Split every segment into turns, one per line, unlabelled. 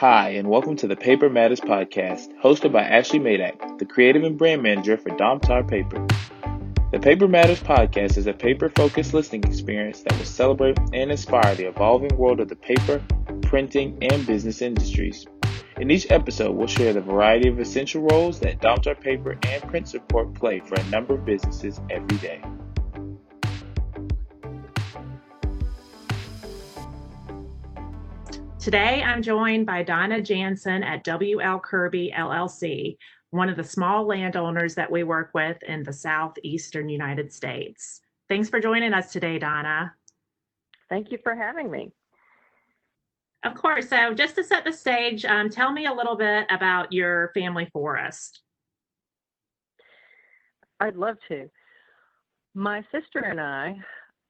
Hi, and welcome to the Paper Matters podcast, hosted by Ashley Madak, the creative and brand manager for Domtar Paper. The Paper Matters podcast is a paper focused listening experience that will celebrate and inspire the evolving world of the paper, printing, and business industries. In each episode, we'll share the variety of essential roles that Domtar Paper and Print Support play for a number of businesses every day.
Today, I'm joined by Donna Jansen at WL Kirby LLC, one of the small landowners that we work with in the southeastern United States. Thanks for joining us today, Donna.
Thank you for having me.
Of course. So, just to set the stage, um, tell me a little bit about your family forest.
I'd love to. My sister and I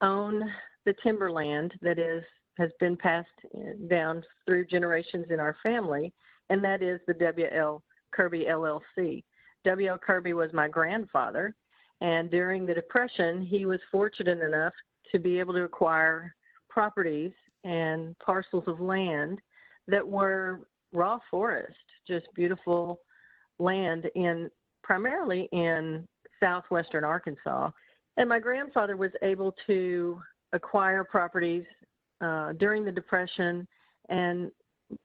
own the timberland that is has been passed down through generations in our family, and that is the W.L. Kirby LLC. W.L. Kirby was my grandfather, and during the Depression, he was fortunate enough to be able to acquire properties and parcels of land that were raw forest, just beautiful land in primarily in southwestern Arkansas. And my grandfather was able to acquire properties uh, during the Depression and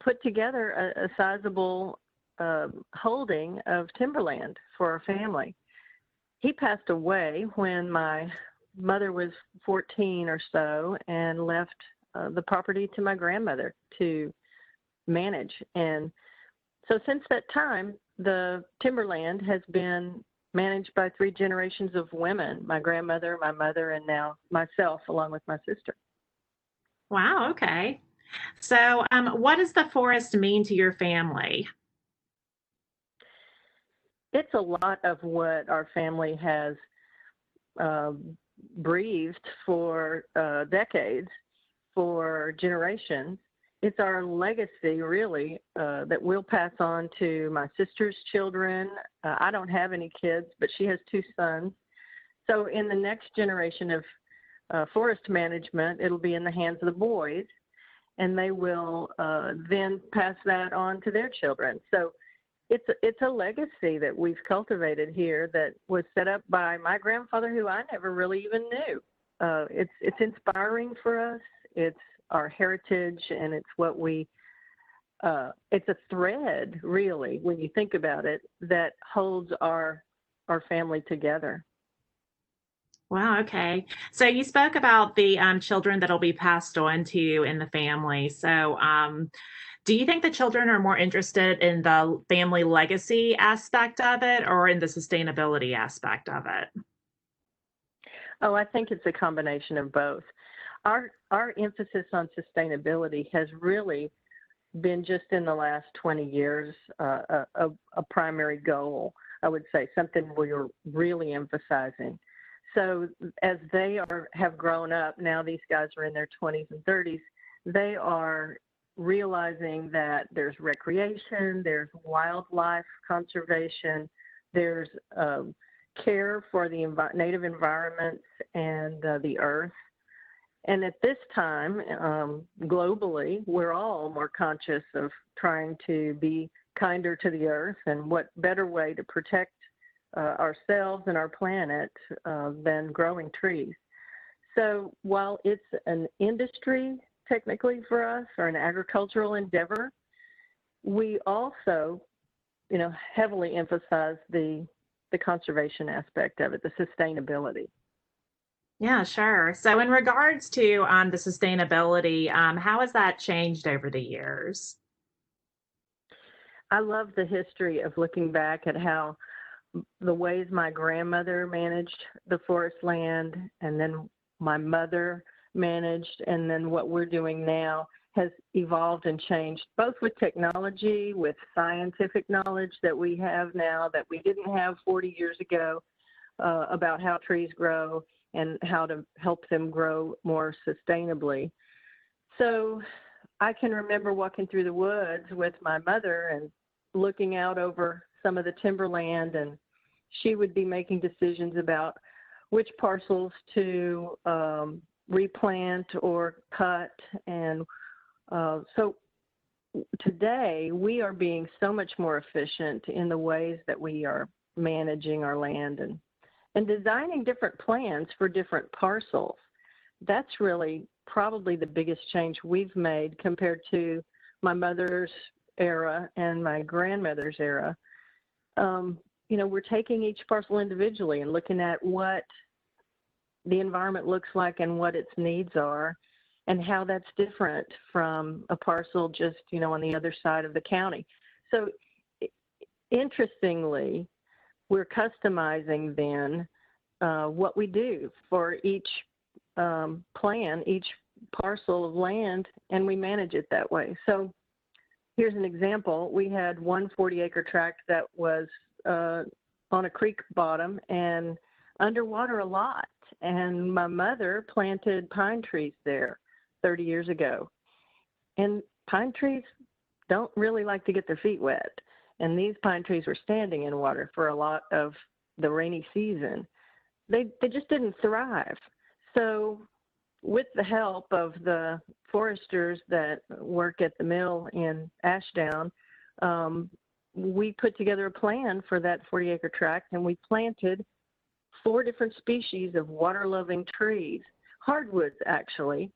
put together a, a sizable uh, holding of timberland for our family. He passed away when my mother was 14 or so and left uh, the property to my grandmother to manage. And so since that time, the timberland has been managed by three generations of women my grandmother, my mother, and now myself, along with my sister.
Wow. Okay. So, um, what does the forest mean to your family?
It's a lot of what our family has uh, breathed for uh, decades, for generations. It's our legacy, really, uh, that we'll pass on to my sister's children. Uh, I don't have any kids, but she has two sons. So, in the next generation of uh, forest management, it'll be in the hands of the boys, and they will uh, then pass that on to their children. So it's a, it's a legacy that we've cultivated here that was set up by my grandfather, who I never really even knew. Uh, it's it's inspiring for us. It's our heritage, and it's what we. Uh, it's a thread, really, when you think about it, that holds our our family together.
Wow. Okay. So you spoke about the um, children that'll be passed on to you in the family. So, um, do you think the children are more interested in the family legacy aspect of it or in the sustainability aspect of it?
Oh, I think it's a combination of both. Our our emphasis on sustainability has really been just in the last 20 years uh, a, a primary goal. I would say something we're really emphasizing so as they are have grown up now these guys are in their 20s and 30s they are realizing that there's recreation there's wildlife conservation there's um, care for the env- native environments and uh, the earth. And at this time um, globally we're all more conscious of trying to be kinder to the earth and what better way to protect uh, ourselves and our planet uh, than growing trees. So while it's an industry technically for us or an agricultural endeavor, we also, you know, heavily emphasize the the conservation aspect of it, the sustainability.
Yeah, sure. So, in regards to um, the sustainability, um, how has that changed over the years?
I love the history of looking back at how the ways my grandmother managed the forest land and then my mother managed and then what we're doing now has evolved and changed both with technology with scientific knowledge that we have now that we didn't have 40 years ago uh, about how trees grow and how to help them grow more sustainably. So i can remember walking through the woods with my mother and looking out over some of the timberland and she would be making decisions about which parcels to um, replant or cut. And uh, so today we are being so much more efficient in the ways that we are managing our land and and designing different plans for different parcels. That's really probably the biggest change we've made compared to my mother's era and my grandmother's era. Um, you know, we're taking each parcel individually and looking at what the environment looks like and what its needs are and how that's different from a parcel just, you know, on the other side of the county. So interestingly, we're customizing then uh, what we do for each um, plan, each parcel of land, and we manage it that way. So here's an example. We had one 40 acre tract that was uh, on a creek bottom and underwater a lot. And my mother planted pine trees there 30 years ago. And pine trees don't really like to get their feet wet. And these pine trees were standing in water for a lot of the rainy season. They, they just didn't thrive. So with the help of the foresters that work at the mill in Ashdown, um, we put together a plan for that 40 acre tract and we planted four different species of water loving trees, hardwoods actually,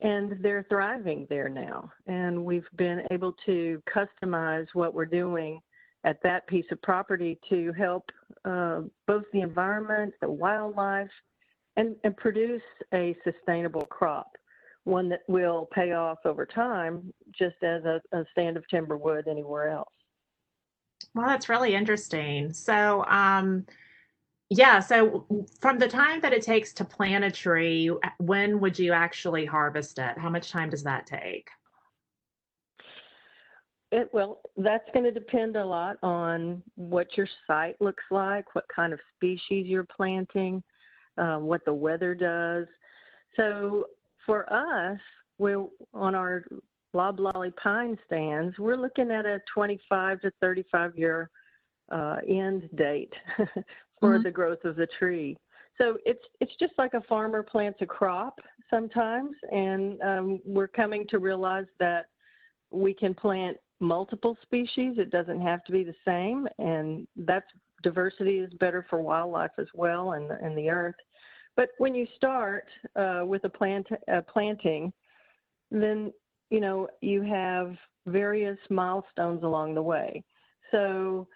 and they're thriving there now. And we've been able to customize what we're doing at that piece of property to help uh, both the environment, the wildlife, and, and produce a sustainable crop, one that will pay off over time, just as a, a stand of timber would anywhere else.
Well, that's really interesting. So, um, yeah, so from the time that it takes to plant a tree, when would you actually harvest it? How much time does that take?
It, well, that's going to depend a lot on what your site looks like, what kind of species you're planting, uh, what the weather does. So for us, we on our loblolly pine stands, we're looking at a 25 to 35 year uh, end date for mm-hmm. the growth of the tree. So it's it's just like a farmer plants a crop sometimes, and um, we're coming to realize that we can plant multiple species. It doesn't have to be the same, and that's diversity is better for wildlife as well and and the earth. But when you start uh, with a plant uh, planting, then you know you have various milestones along the way. So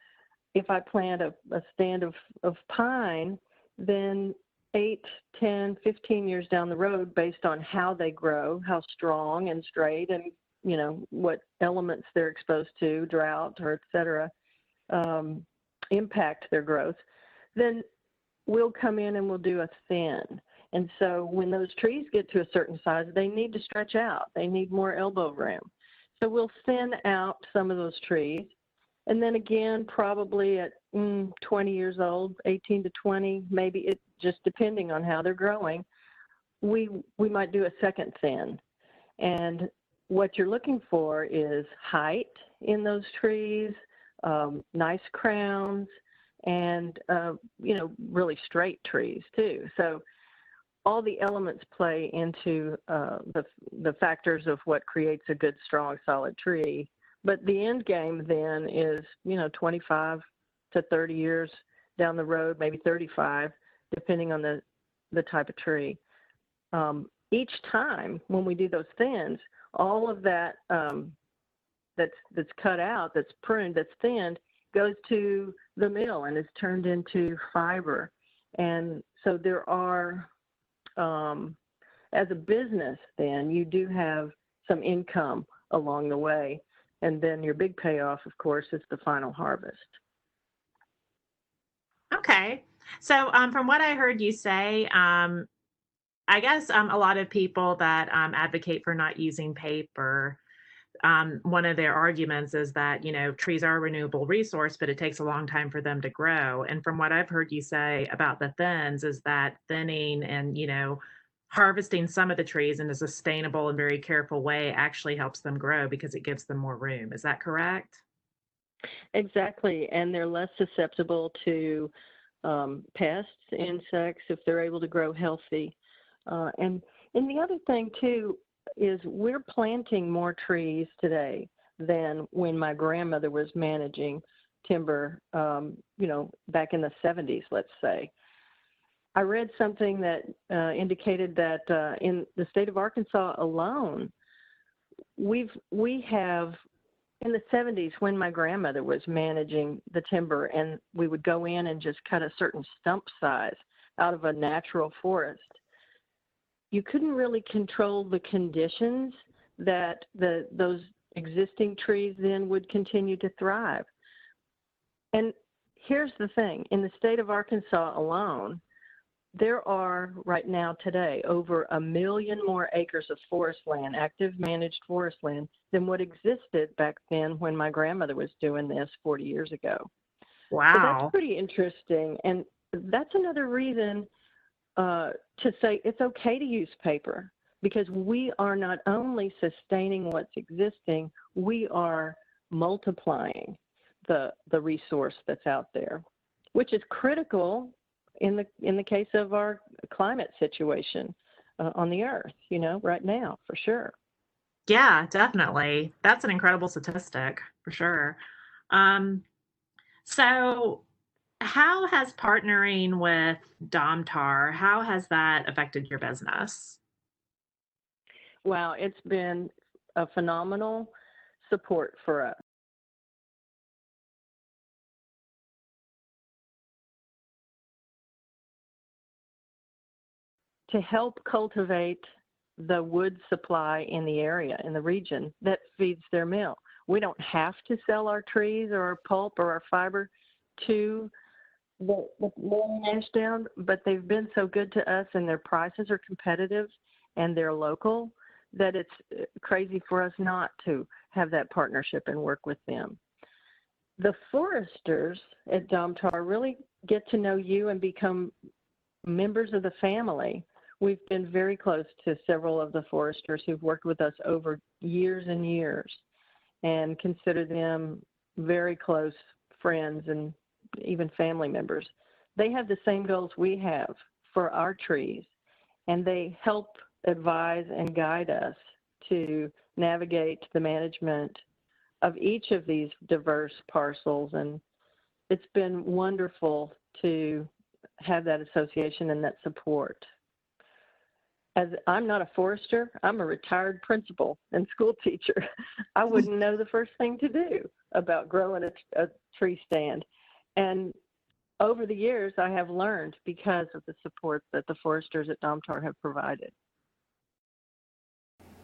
if I plant a, a stand of, of pine, then 8, 10, 15 years down the road, based on how they grow, how strong and straight, and you know what elements they're exposed to, drought or et cetera, um, impact their growth, then we'll come in and we'll do a thin. And so when those trees get to a certain size, they need to stretch out. They need more elbow room. So we'll thin out some of those trees and then again, probably at mm, 20 years old, 18 to 20, maybe it just depending on how they're growing, we we might do a second thin. And what you're looking for is height in those trees, um, nice crowns, and uh, you know really straight trees too. So all the elements play into uh, the the factors of what creates a good, strong, solid tree but the end game then is, you know, 25 to 30 years down the road, maybe 35, depending on the, the type of tree. Um, each time when we do those thins, all of that um, that's that's cut out, that's pruned, that's thinned, goes to the mill and is turned into fiber. And so there are, um, as a business, then you do have some income along the way. And then your big payoff, of course, is the final harvest.
Okay. So, um, from what I heard you say, um, I guess um, a lot of people that um, advocate for not using paper, um, one of their arguments is that, you know, trees are a renewable resource, but it takes a long time for them to grow. And from what I've heard you say about the thins, is that thinning and, you know, harvesting some of the trees in a sustainable and very careful way actually helps them grow because it gives them more room. Is that correct?
Exactly. And they're less susceptible to um, pests, insects, if they're able to grow healthy. Uh, and, and the other thing, too, is we're planting more trees today than when my grandmother was managing timber, um, you know, back in the 70s, let's say. I read something that uh, indicated that uh, in the state of Arkansas alone, we've we have in the 70s when my grandmother was managing the timber and we would go in and just cut a certain stump size out of a natural forest you couldn't really control the conditions that the those existing trees then would continue to thrive and here's the thing in the state of Arkansas alone, there are right now today over a million more acres of forest land, active managed forest land, than what existed back then when my grandmother was doing this 40 years ago.
Wow.
So that's pretty interesting. And that's another reason to say it's okay to use paper because we are not only sustaining what's existing, we are multiplying the the resource that's out there, which is critical in the in the case of our climate situation uh, on the earth. You know, right now for sure.
Yeah, definitely. That's an incredible statistic for sure. Um, so, how has partnering with Domtar how has that affected your business?
Well, it's been a phenomenal support for us. to help cultivate the wood supply in the area, in the region that feeds their mill. We don't have to sell our trees or our pulp or our fiber to the, the mill in Ashdown, but they've been so good to us and their prices are competitive and they're local that it's uh, crazy for us not to have that partnership and work with them. The foresters at Domtar really get to know you and become members of the family We've been very close to several of the foresters who've worked with us over years and years and consider them very close friends and even family members. They have the same goals we have for our trees, and they help advise and guide us to navigate the management of each of these diverse parcels. And it's been wonderful to have that association and that support as I'm not a forester, I'm a retired principal and school teacher. I wouldn't know the first thing to do about growing a, a, tree stand. And over the years, I have learned because of the support that the foresters at Domtar have provided.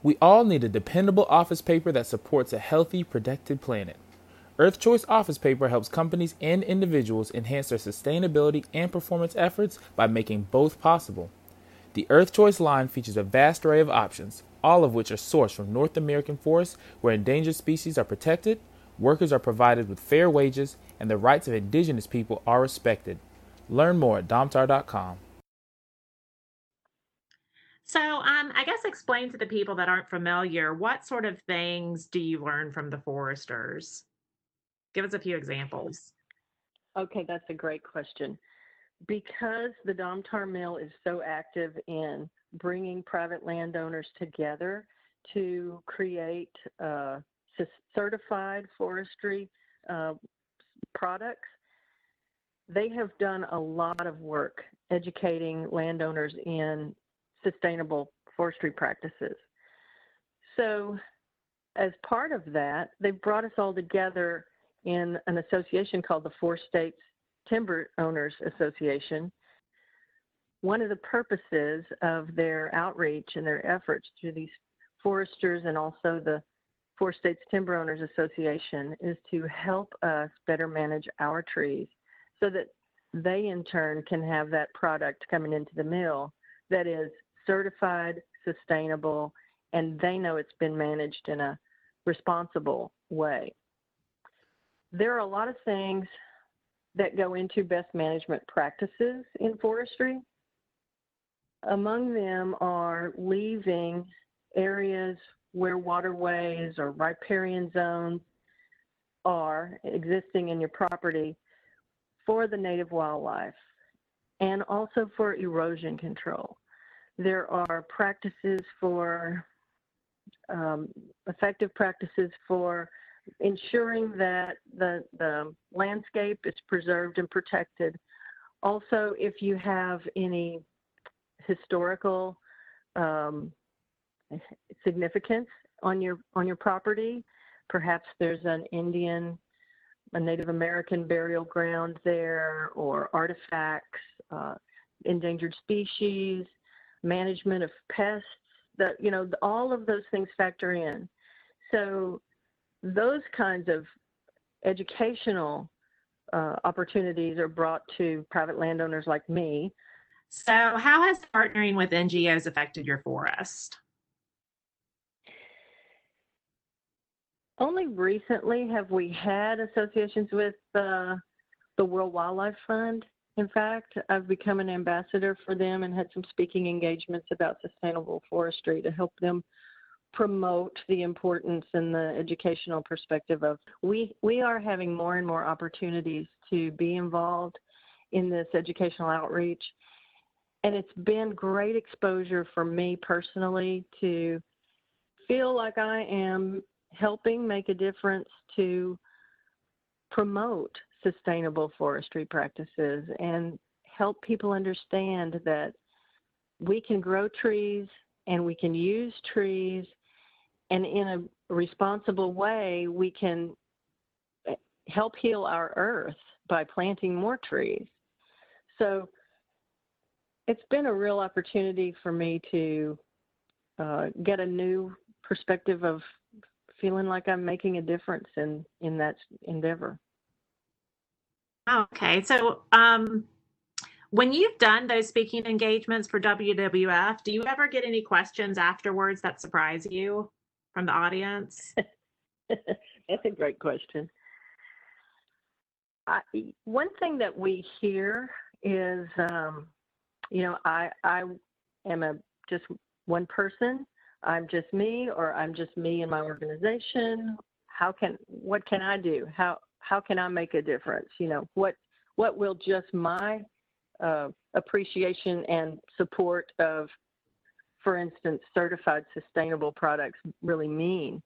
We all need a dependable office paper that supports a healthy, protected planet. Earth Choice Office Paper helps companies and individuals enhance their sustainability and performance efforts by making both possible. The Earth Choice line features a vast array of options, all of which are sourced from North American forests where endangered species are protected, workers are provided with fair wages, and the rights of indigenous people are respected. Learn more at domtar.com.
So, um, I guess explain to the people that aren't familiar what sort of things do you learn from the foresters? Give us a few examples.
Okay, that's a great question because the Domtar Mill is so active in bringing private landowners together to create uh, certified forestry uh, products, they have done a lot of work educating landowners in sustainable forestry practices. So, as part of that, they've brought us all together in an association called the Four States Timber Owners Association, one of the purposes of their outreach and their efforts through these foresters and also the Four States Timber Owners Association is to help us better manage our trees so that they in turn can have that product coming into the mill that is certified, sustainable, and they know it's been managed in a responsible way. There are a lot of things that go into best management practices in forestry. Among them are leaving areas where waterways or riparian zones are existing in your property for the native wildlife and also for erosion control. There are practices for um, effective practices for ensuring that the, the landscape is preserved and protected. Also, if you have any historical um, significance on your on your property, perhaps there's an Indian, a Native American burial ground there, or artifacts, uh, endangered species, management of pests. That you know, all of those things factor in. So those kinds of educational uh, opportunities are brought to private landowners like me.
So, how has partnering with NGOs affected your forest?
Only recently have we had associations with uh, the World Wildlife Fund. In fact, I've become an ambassador for them and had some speaking engagements about sustainable forestry to help them promote the importance and the educational perspective of we we are having more and more opportunities to be involved in this educational outreach and it's been great exposure for me personally to feel like I am helping make a difference to promote sustainable forestry practices and help people understand that we can grow trees and we can use trees and in a responsible way, we can help heal our earth by planting more trees. So it's been a real opportunity for me to uh, get a new perspective of feeling like I'm making a difference in in that endeavor.
Okay, so um, when you've done those speaking engagements for WWF, do you ever get any questions afterwards that surprise you? from the audience?
That's a great question. I, one thing that we hear is, um, you know, I I am a just one person. I'm just me, or I'm just me and my organization. How can what can I do? How how can I make a difference? You know, what what will just my uh, appreciation and support of for instance, certified sustainable products really mean.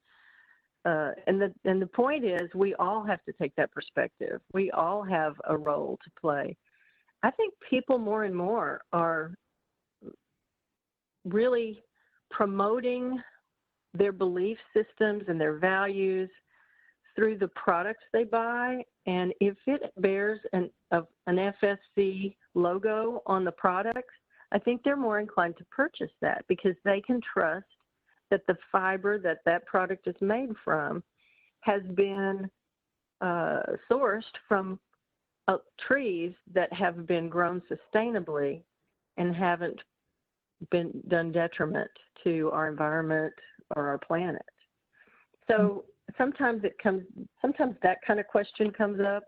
Uh, and the and the point is, we all have to take that perspective. We all have a role to play. I think people more and more are really promoting their belief systems and their values through the products they buy. And if it bears an, an FSC logo on the products, I think they're more inclined to purchase that because they can trust that the fiber that that product is made from has been uh, sourced from uh, trees that have been grown sustainably and haven't been done detriment to our environment or our planet. So hmm. sometimes it comes, sometimes that kind of question comes up.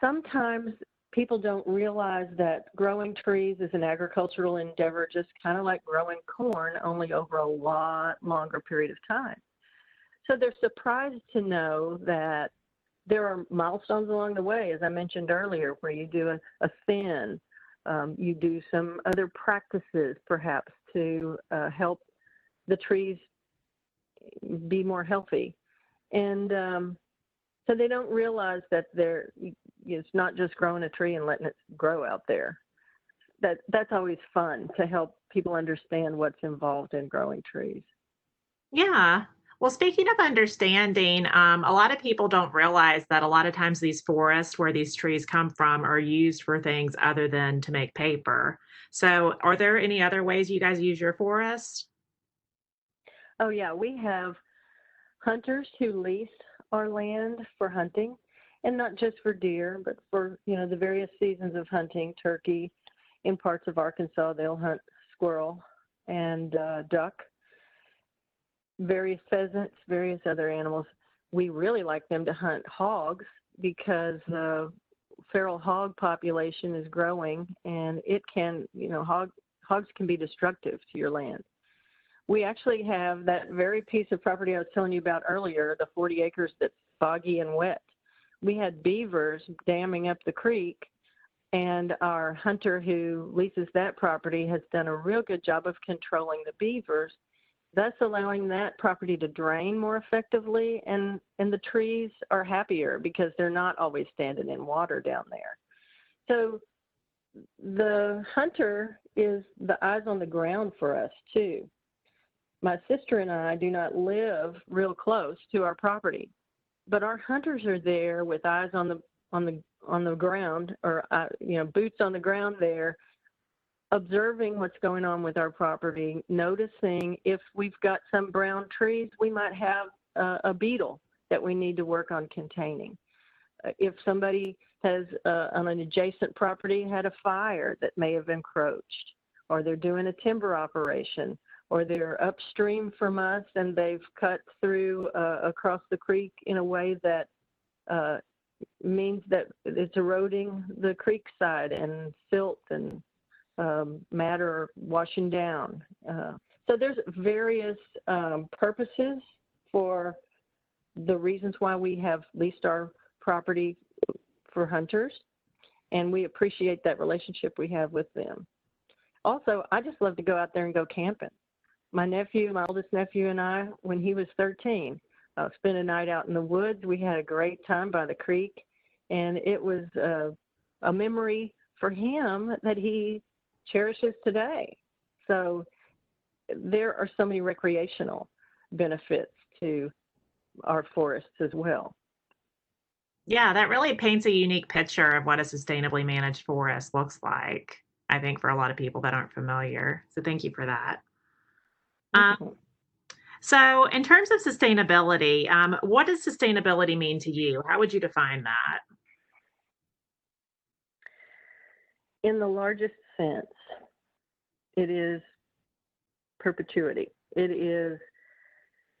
Sometimes people don't realize that growing trees is an agricultural endeavor, just kind of like growing corn, only over a lot longer period of time. So they're surprised to know that there are milestones along the way, as I mentioned earlier, where you do a, a thin, um, you do some other practices perhaps to uh, help the trees be more healthy. And um, so they don't realize that they're it's not just growing a tree and letting it grow out there. That that's always fun to help people understand what's involved in growing trees.
Yeah. Well, speaking of understanding, um, a lot of people don't realize that a lot of times these forests where these trees come from are used for things other than to make paper. So, are there any other ways you guys use your forest?
Oh, yeah. We have hunters who lease our land for hunting and not just for deer, but for you know the various seasons of hunting. Turkey, in parts of Arkansas, they'll hunt squirrel and uh, duck, various pheasants, various other animals. We really like them to hunt hogs because the feral hog population is growing, and it can you know hog hogs can be destructive to your land. We actually have that very piece of property I was telling you about earlier, the 40 acres that's boggy and wet we had beavers damming up the creek and our hunter who leases that property has done a real good job of controlling the beavers thus allowing that property to drain more effectively and and the trees are happier because they're not always standing in water down there. So the hunter is the eyes on the ground for us too. My sister and i do not live real close to our property but our hunters are there with eyes on the on the on the ground or uh, you know boots on the ground there observing what's going on with our property, noticing if we've got some brown trees, we might have a beetle that we need to work on containing. Uh, if somebody has uh, on an adjacent property had a fire that may have encroached, or they're doing a timber operation, or they're upstream from us and they've cut through uh, across the creek in a way that uh, means that it's eroding the creek side and silt and matter washing down. Uh, so there's various um, purposes for the reasons why we have leased our property for hunters, and we appreciate that relationship we have with them. Also, I just love to go out there and go camping. My nephew, my oldest nephew, and I, when he was 13, uh, spent a night out in the woods. We had a great time by the creek, and it was uh, a memory for him that he cherishes today. So there are so many recreational benefits to our forests as well.
Yeah, that really paints a unique picture of what a sustainably managed forest looks like, I think, for a lot of people that aren't familiar. So thank you for that. Um, so, in terms of sustainability, um, what does sustainability mean to you? How would you define that?
In the largest it is perpetuity. It is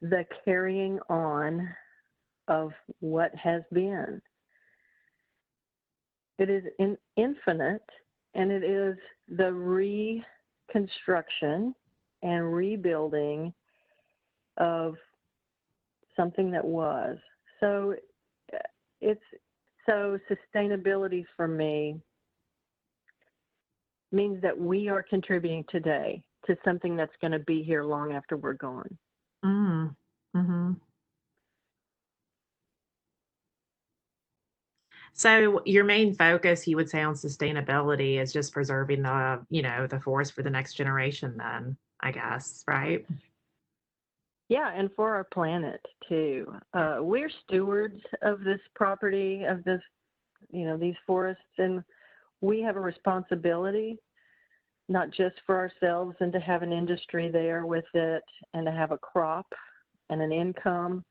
the carrying on of what has been. It is in, infinite and it is the reconstruction and rebuilding of something that was. So uh, it's so sustainability for me means that we are contributing today to something that's going to be here long after we're gone.
Mm. hmm So your main focus, you would say, on sustainability is just preserving the, you know, the forest for the next generation. Then, I guess, right?
Yeah, and for our planet too. Uh, we're stewards of this property, of this, you know, these forests, and we have a responsibility not just for ourselves and to have an industry there with it and to have a crop and an income,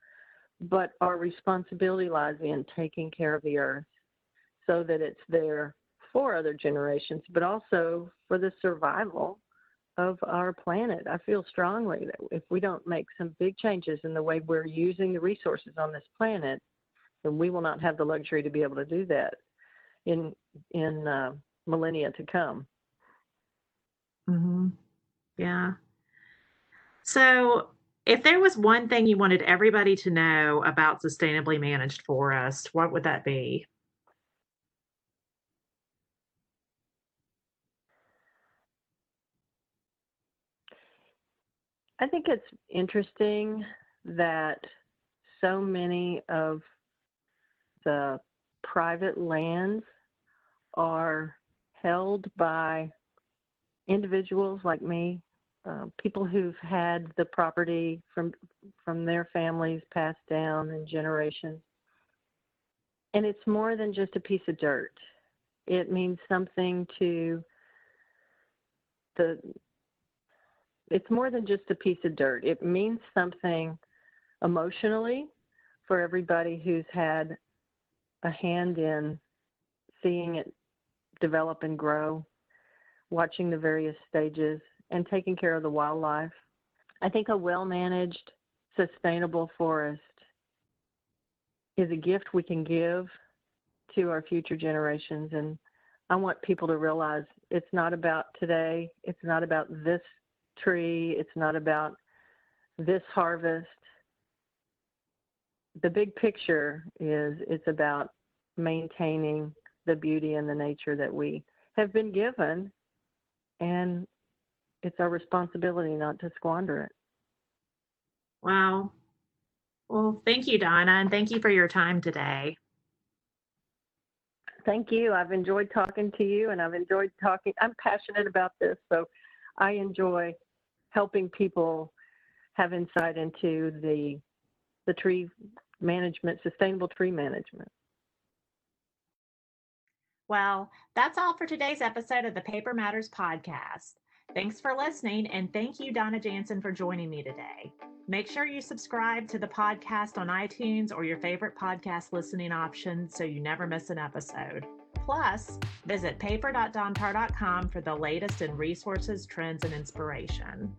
but our responsibility lies in taking care of the earth so that it's there for other generations, but also for the survival of our planet. I feel strongly that if we don't make some big changes in the way we're using the resources on this planet, then we will not have the luxury to be able to do that in in uh, millennia to come.
Mm-hmm. Yeah. So, if there was one thing you wanted everybody to know about sustainably managed forest, what would that be?
I think it's interesting that so many of the private lands are held by individuals like me, uh, people who've had the property from from their families passed down in generations. And it's more than just a piece of dirt. It means something to the it's more than just a piece of dirt. It means something emotionally for everybody who's had a hand in seeing it develop and grow, watching the various stages, and taking care of the wildlife. I think a well managed, sustainable forest is a gift we can give to our future generations. And I want people to realize it's not about today, it's not about this tree, it's not about this harvest. The big picture is it's about maintaining the beauty and the nature that we have been given, and it's our responsibility not to squander it.
Wow. Well, thank you, Donna, and thank you for your time today.
Thank you. I've enjoyed talking to you and I've enjoyed talking. I'm passionate about this, so I enjoy helping people have insight into the the tree management, sustainable tree management.
Well, that's all for today's episode of the Paper Matters podcast. Thanks for listening, and thank you, Donna Jansen, for joining me today. Make sure you subscribe to the podcast on iTunes or your favorite podcast listening option so you never miss an episode. Plus, visit paper.domtar.com for the latest in resources, trends, and inspiration.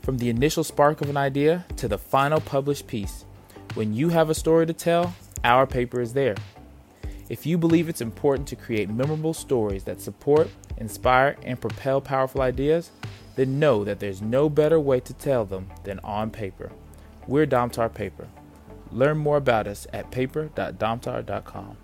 From the initial spark of an idea to the final published piece, when you have a story to tell, our paper is there. If you believe it's important to create memorable stories that support, inspire, and propel powerful ideas, then know that there's no better way to tell them than on paper. We're Domtar Paper. Learn more about us at paper.domtar.com.